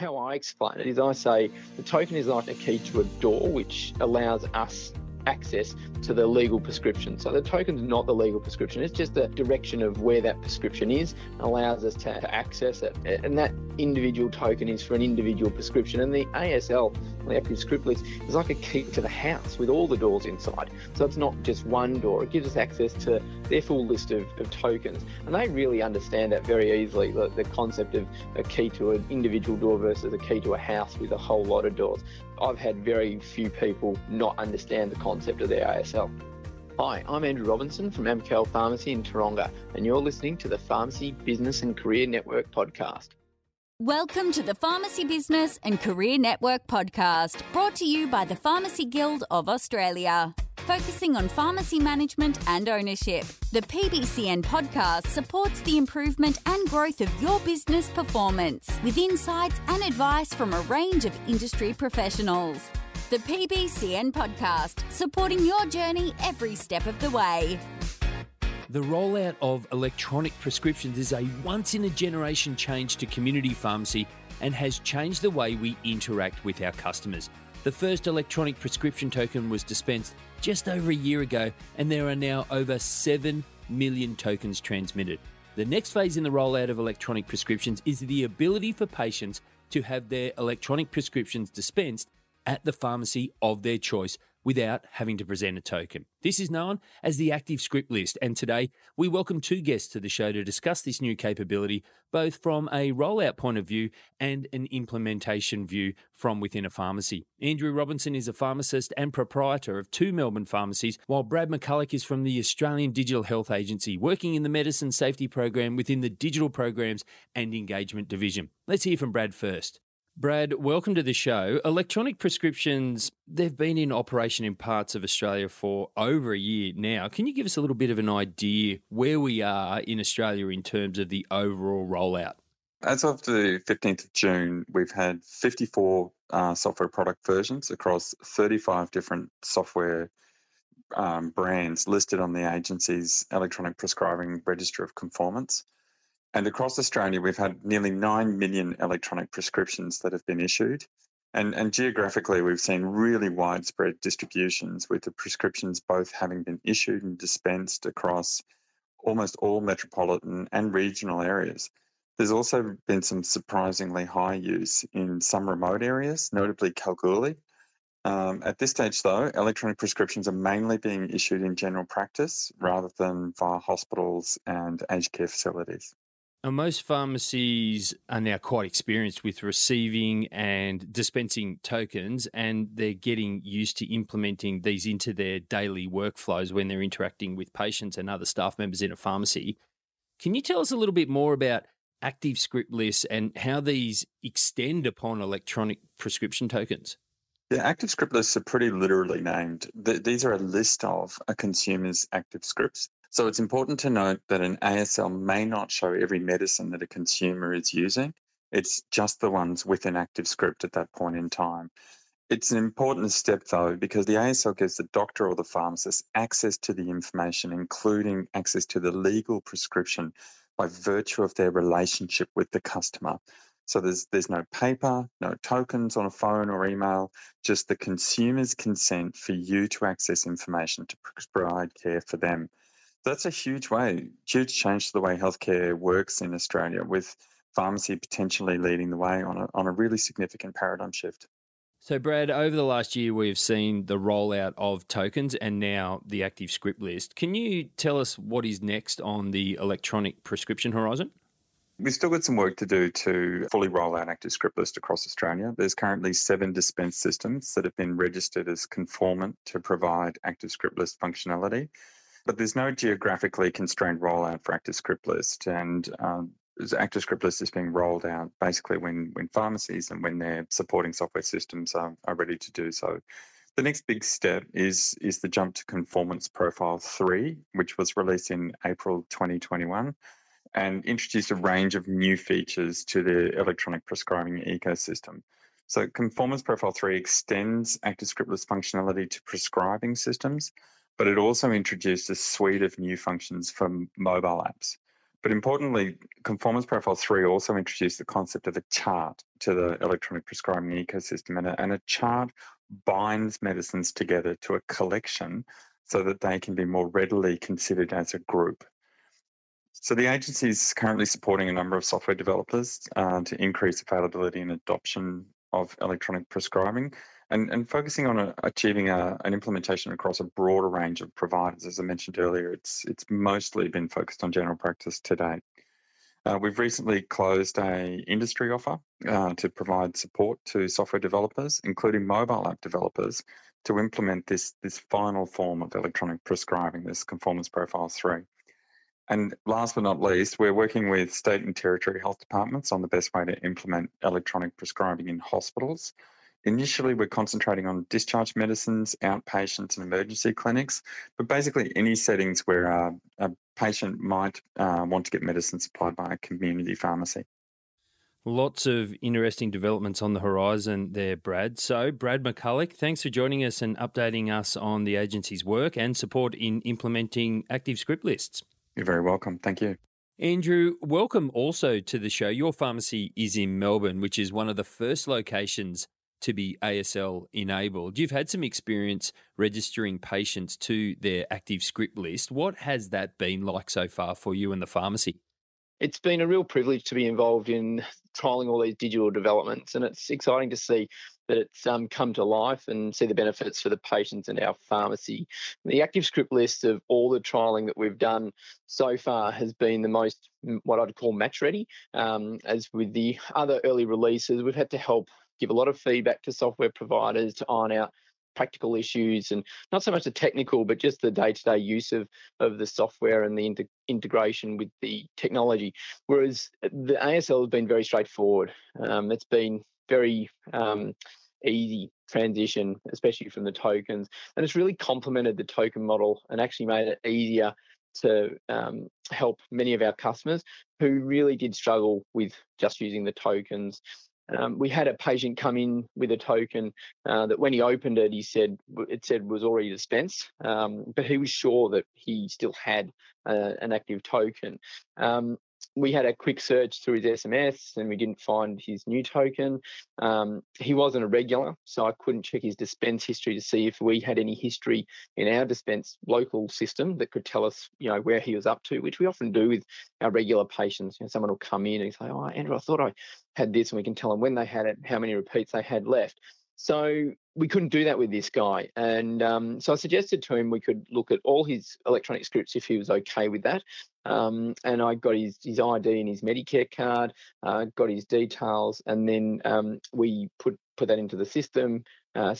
How I explain it is I say the token is like a key to a door which allows us access to the legal prescription. So the token's not the legal prescription, it's just the direction of where that prescription is, allows us to access it. And that individual token is for an individual prescription. And the ASL, the active script list, is like a key to the house with all the doors inside. So it's not just one door, it gives us access to their full list of, of tokens. And they really understand that very easily the, the concept of a key to an individual door versus a key to a house with a whole lot of doors. I've had very few people not understand the concept of the ASL. Hi, I'm Andrew Robinson from Amcal Pharmacy in Taronga, and you're listening to the Pharmacy Business and Career Network podcast. Welcome to the Pharmacy Business and Career Network podcast, brought to you by the Pharmacy Guild of Australia focusing on pharmacy management and ownership. The PBCN podcast supports the improvement and growth of your business performance with insights and advice from a range of industry professionals. The PBCN podcast, supporting your journey every step of the way. The rollout of electronic prescriptions is a once in a generation change to community pharmacy and has changed the way we interact with our customers. The first electronic prescription token was dispensed just over a year ago, and there are now over 7 million tokens transmitted. The next phase in the rollout of electronic prescriptions is the ability for patients to have their electronic prescriptions dispensed at the pharmacy of their choice without having to present a token. This is known as the Active Script List, and today we welcome two guests to the show to discuss this new capability, both from a rollout point of view and an implementation view from within a pharmacy. Andrew Robinson is a pharmacist and proprietor of two Melbourne pharmacies, while Brad McCulloch is from the Australian Digital Health Agency, working in the Medicine Safety Program within the Digital Programs and Engagement Division. Let's hear from Brad first. Brad, welcome to the show. Electronic prescriptions, they've been in operation in parts of Australia for over a year now. Can you give us a little bit of an idea where we are in Australia in terms of the overall rollout? As of the 15th of June, we've had 54 uh, software product versions across 35 different software um, brands listed on the agency's electronic prescribing register of conformance. And across Australia, we've had nearly 9 million electronic prescriptions that have been issued. And, and geographically, we've seen really widespread distributions with the prescriptions both having been issued and dispensed across almost all metropolitan and regional areas. There's also been some surprisingly high use in some remote areas, notably Kalgoorlie. Um, at this stage, though, electronic prescriptions are mainly being issued in general practice rather than via hospitals and aged care facilities. Most pharmacies are now quite experienced with receiving and dispensing tokens, and they're getting used to implementing these into their daily workflows when they're interacting with patients and other staff members in a pharmacy. Can you tell us a little bit more about active script lists and how these extend upon electronic prescription tokens? The active script lists are pretty literally named. These are a list of a consumer's active scripts. So it's important to note that an ASL may not show every medicine that a consumer is using. It's just the ones with an active script at that point in time. It's an important step though, because the ASL gives the doctor or the pharmacist access to the information, including access to the legal prescription by virtue of their relationship with the customer. So there's there's no paper, no tokens on a phone or email, just the consumer's consent for you to access information to provide care for them. That's a huge way, huge change to the way healthcare works in Australia, with pharmacy potentially leading the way on a, on a really significant paradigm shift. So, Brad, over the last year, we've seen the rollout of tokens and now the active script list. Can you tell us what is next on the electronic prescription horizon? We've still got some work to do to fully roll out Active Script List across Australia. There's currently seven dispense systems that have been registered as conformant to provide Active Script List functionality. But there's no geographically constrained rollout for Active Script List. And um, Active Script List is being rolled out basically when, when pharmacies and when their supporting software systems are, are ready to do so. The next big step is, is the jump to Conformance Profile 3, which was released in April 2021 and introduced a range of new features to the electronic prescribing ecosystem. So Conformance Profile 3 extends active script list functionality to prescribing systems, but it also introduced a suite of new functions for mobile apps. But importantly, Conformance Profile 3 also introduced the concept of a chart to the electronic prescribing ecosystem, and a, and a chart binds medicines together to a collection so that they can be more readily considered as a group. So the agency is currently supporting a number of software developers uh, to increase availability and adoption of electronic prescribing and, and focusing on a, achieving a, an implementation across a broader range of providers. As I mentioned earlier, it's, it's mostly been focused on general practice to date. Uh, we've recently closed a industry offer uh, to provide support to software developers, including mobile app developers, to implement this, this final form of electronic prescribing, this Conformance Profile 3. And last but not least, we're working with state and territory health departments on the best way to implement electronic prescribing in hospitals. Initially, we're concentrating on discharge medicines, outpatients, and emergency clinics, but basically any settings where uh, a patient might uh, want to get medicine supplied by a community pharmacy. Lots of interesting developments on the horizon there, Brad. So, Brad McCulloch, thanks for joining us and updating us on the agency's work and support in implementing active script lists. You're very welcome. Thank you. Andrew, welcome also to the show. Your pharmacy is in Melbourne, which is one of the first locations to be ASL enabled. You've had some experience registering patients to their active script list. What has that been like so far for you and the pharmacy? it's been a real privilege to be involved in trialing all these digital developments, and it's exciting to see that it's um, come to life and see the benefits for the patients and our pharmacy. The active script list of all the trialing that we've done so far has been the most what I'd call match ready. Um, as with the other early releases, we've had to help give a lot of feedback to software providers to iron out practical issues and not so much the technical, but just the day-to-day use of of the software and the inter- integration with the technology. Whereas the ASL has been very straightforward. Um, it's been very um, easy transition, especially from the tokens, and it's really complemented the token model and actually made it easier to um, help many of our customers who really did struggle with just using the tokens um, we had a patient come in with a token uh, that when he opened it, he said it said was already dispensed, um, but he was sure that he still had uh, an active token. Um, we had a quick search through his SMS and we didn't find his new token. Um, he wasn't a regular, so I couldn't check his dispense history to see if we had any history in our dispense local system that could tell us, you know, where he was up to, which we often do with our regular patients. You know, someone will come in and say, "Oh, Andrew, I thought I had this," and we can tell them when they had it, how many repeats they had left. So we couldn't do that with this guy. And um, so I suggested to him we could look at all his electronic scripts if he was okay with that. Um, and I got his, his ID and his Medicare card, uh, got his details, and then um, we put put that into the system, uh,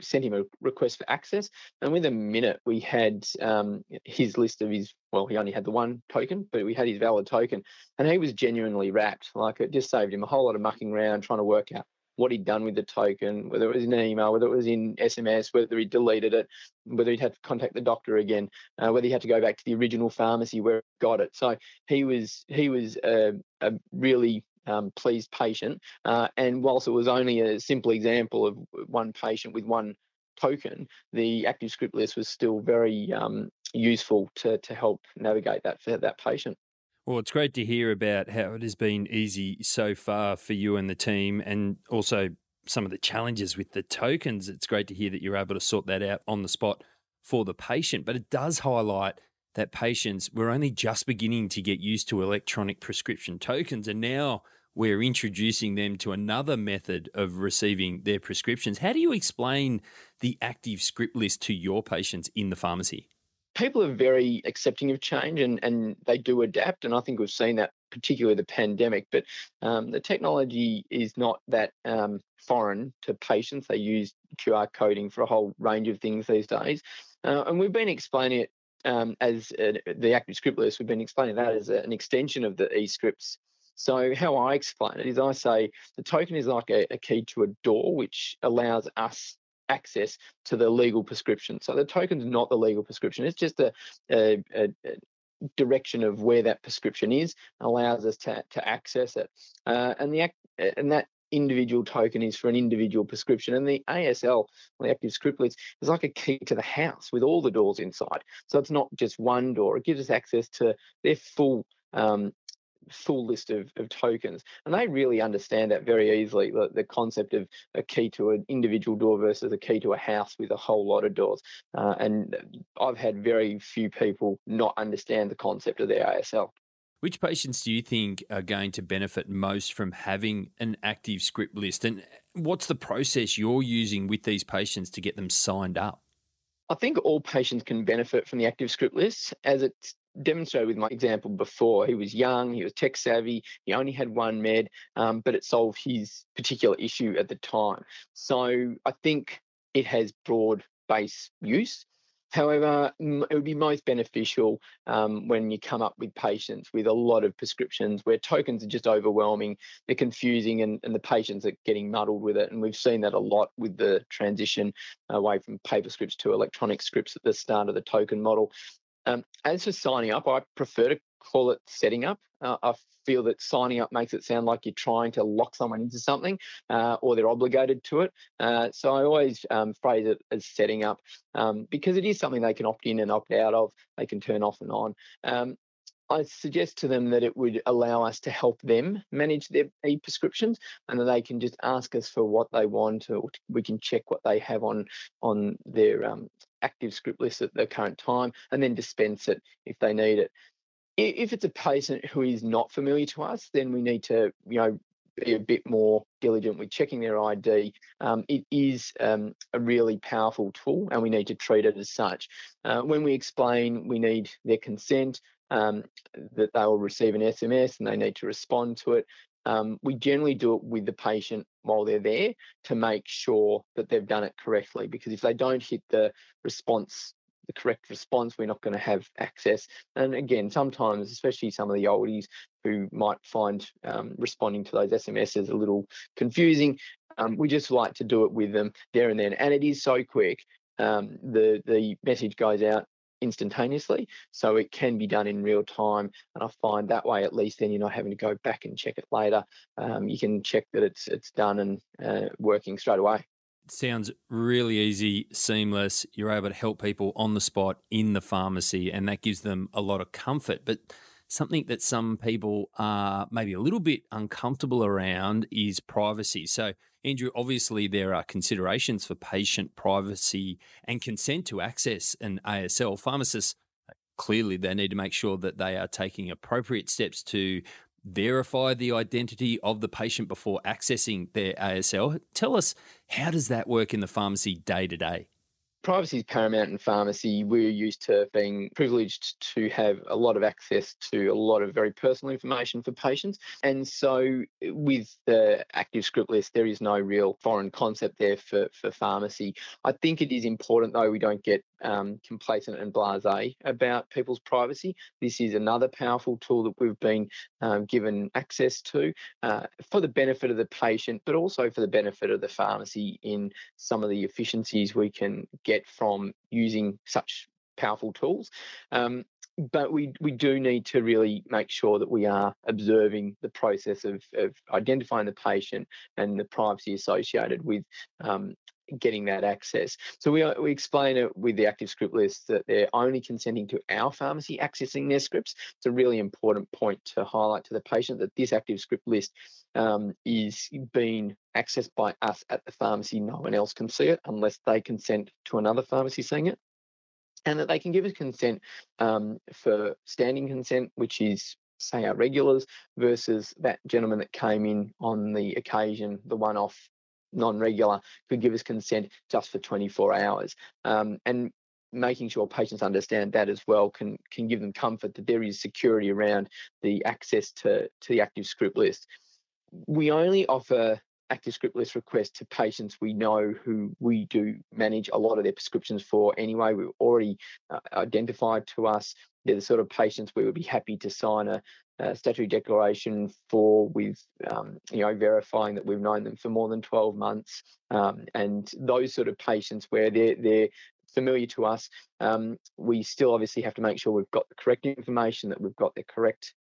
sent him a request for access, and within a minute we had um, his list of his. Well, he only had the one token, but we had his valid token, and he was genuinely wrapped. Like it just saved him a whole lot of mucking around trying to work out what he'd done with the token, whether it was in an email, whether it was in SMS, whether he deleted it, whether he'd had to contact the doctor again, uh, whether he had to go back to the original pharmacy where he got it. So he was he was a, a really um, pleased patient, uh, and whilst it was only a simple example of one patient with one token, the active script list was still very um, useful to to help navigate that for that patient. Well, it's great to hear about how it has been easy so far for you and the team, and also some of the challenges with the tokens. It's great to hear that you're able to sort that out on the spot for the patient, but it does highlight that patients we're only just beginning to get used to electronic prescription tokens, and now we're introducing them to another method of receiving their prescriptions. How do you explain the active script list to your patients in the pharmacy? People are very accepting of change and, and they do adapt. And I think we've seen that particularly the pandemic. But um, the technology is not that um, foreign to patients. They use QR coding for a whole range of things these days. Uh, and we've been explaining it um, as a, the active script list, we've been explaining that as an extension of the e-scripts. So how I explain it is I say the token is like a, a key to a door, which allows us access to the legal prescription. So the token's not the legal prescription. It's just a, a, a, direction of where that prescription is, allows us to, to access it. Uh, and the and that individual token is for an individual prescription. And the ASL, the active script list, is like a key to the house with all the doors inside. So it's not just one door. It gives us access to their full um, full list of, of tokens. And they really understand that very easily the, the concept of a key to an individual door versus a key to a house with a whole lot of doors. Uh, and I've had very few people not understand the concept of their ASL. Which patients do you think are going to benefit most from having an active script list? And what's the process you're using with these patients to get them signed up? I think all patients can benefit from the active script list as it's demonstrated with my example before. He was young, he was tech savvy, he only had one med, um, but it solved his particular issue at the time. So I think it has broad base use. However, it would be most beneficial um, when you come up with patients with a lot of prescriptions where tokens are just overwhelming, they're confusing, and, and the patients are getting muddled with it. And we've seen that a lot with the transition away from paper scripts to electronic scripts at the start of the token model. Um, as for signing up, I prefer to call it setting up. Uh, I feel that signing up makes it sound like you're trying to lock someone into something uh, or they're obligated to it. Uh, so I always um, phrase it as setting up um, because it is something they can opt in and opt out of, they can turn off and on. Um, I suggest to them that it would allow us to help them manage their e-prescriptions and that they can just ask us for what they want or we can check what they have on on their um, active script list at the current time and then dispense it if they need it. If it's a patient who is not familiar to us, then we need to, you know, be a bit more diligent with checking their ID. Um, it is um, a really powerful tool and we need to treat it as such. Uh, when we explain we need their consent, um, that they will receive an SMS and they need to respond to it. Um, we generally do it with the patient while they're there to make sure that they've done it correctly. Because if they don't hit the response, the correct response, we're not going to have access. And again, sometimes, especially some of the oldies who might find um, responding to those SMSs a little confusing, um, we just like to do it with them there and then. And it is so quick. Um, the the message goes out instantaneously. So it can be done in real time. And I find that way, at least, then you're not having to go back and check it later. Um, you can check that it's it's done and uh, working straight away. Sounds really easy, seamless. You're able to help people on the spot in the pharmacy, and that gives them a lot of comfort. But something that some people are maybe a little bit uncomfortable around is privacy. So Andrew, obviously there are considerations for patient privacy and consent to access an ASL. Pharmacists clearly they need to make sure that they are taking appropriate steps to verify the identity of the patient before accessing their ASL. Tell us how does that work in the pharmacy day to day? privacy is paramount in pharmacy. We're used to being privileged to have a lot of access to a lot of very personal information for patients. And so, with the active script list, there is no real foreign concept there for, for pharmacy. I think it is important, though, we don't get um, complacent and blase about people's privacy. This is another powerful tool that we've been um, given access to uh, for the benefit of the patient, but also for the benefit of the pharmacy in some of the efficiencies we can get get from using such powerful tools. Um, but we, we do need to really make sure that we are observing the process of, of identifying the patient and the privacy associated with um, getting that access. So we, we explain it with the active script list that they're only consenting to our pharmacy accessing their scripts. It's a really important point to highlight to the patient that this active script list um, is being accessed by us at the pharmacy. No one else can see it unless they consent to another pharmacy seeing it. And that they can give us consent um, for standing consent, which is say our regulars versus that gentleman that came in on the occasion, the one off non-regular could give us consent just for 24 hours. Um, and making sure patients understand that as well can can give them comfort that there is security around the access to to the active script list. We only offer active script list requests to patients we know who we do manage a lot of their prescriptions for anyway. We've already uh, identified to us they're the sort of patients we would be happy to sign a, uh, statutory declaration for with um, you know verifying that we've known them for more than 12 months um, and those sort of patients where they're they're familiar to us um, we still obviously have to make sure we've got the correct information that we've got the correct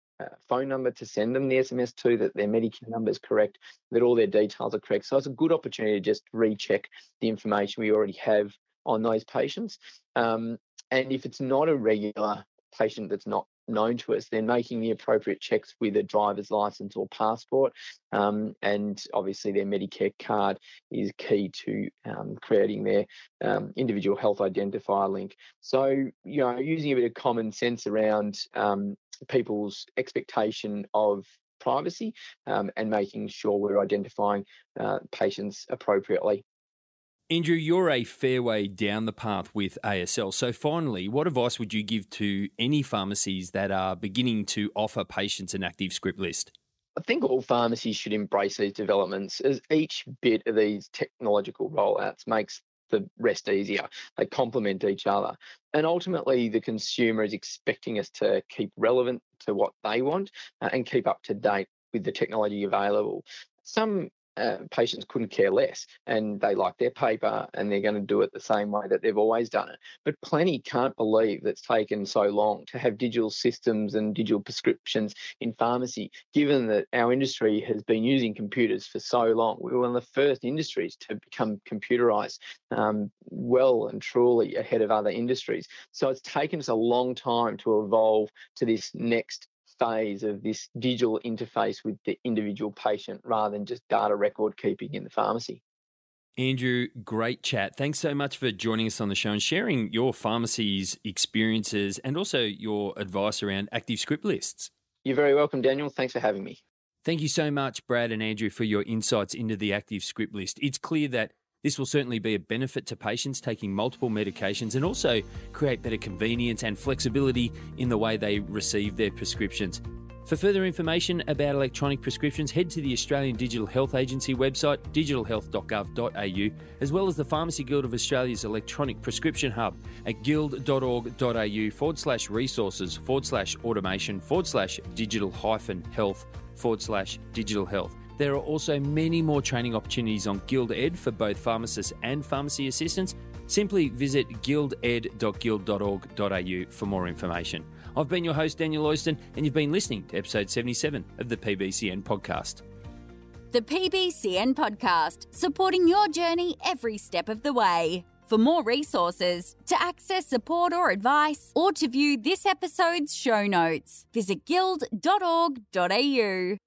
phone number to send them the SMS to, that their Medicare number is correct, that all their details are correct. So it's a good opportunity to just recheck the information we already have on those patients. Um, and if it's not a regular patient that's not known to us, then making the appropriate checks with a driver's license or passport. Um, and obviously, their Medicare card is key to um, creating their um, individual health identifier link. So, you know, using a bit of common sense around um, people's expectation of privacy um, and making sure we're identifying uh, patients appropriately. Andrew, you're a fair way down the path with ASL. So, finally, what advice would you give to any pharmacies that are beginning to offer patients an active script list? I think all pharmacies should embrace these developments as each bit of these technological rollouts makes the rest easier. They complement each other. And ultimately, the consumer is expecting us to keep relevant to what they want uh, and keep up to date with the technology available. Some uh, patients couldn't care less and they like their paper and they're going to do it the same way that they've always done it. But plenty can't believe that's taken so long to have digital systems and digital prescriptions in pharmacy, given that our industry has been using computers for so long. We were one of the first industries to become computerized um, well and truly ahead of other industries. So it's taken us a long time to evolve to this next phase of this digital interface with the individual patient rather than just data record keeping in the pharmacy. Andrew, great chat. Thanks so much for joining us on the show and sharing your pharmacy's experiences and also your advice around active script lists. You're very welcome, Daniel. Thanks for having me. Thank you so much, Brad and Andrew, for your insights into the active script list. It's clear that this will certainly be a benefit to patients taking multiple medications and also create better convenience and flexibility in the way they receive their prescriptions. For further information about electronic prescriptions, head to the Australian Digital Health Agency website, digitalhealth.gov.au, as well as the Pharmacy Guild of Australia's electronic prescription hub at guild.org.au forward slash resources forward slash automation forward slash digital hyphen health forward slash digital health. There are also many more training opportunities on Guild Ed for both pharmacists and pharmacy assistants. Simply visit guilded.guild.org.au for more information. I've been your host, Daniel Oyston, and you've been listening to episode 77 of the PBCN podcast. The PBCN podcast, supporting your journey every step of the way. For more resources, to access support or advice, or to view this episode's show notes, visit guild.org.au.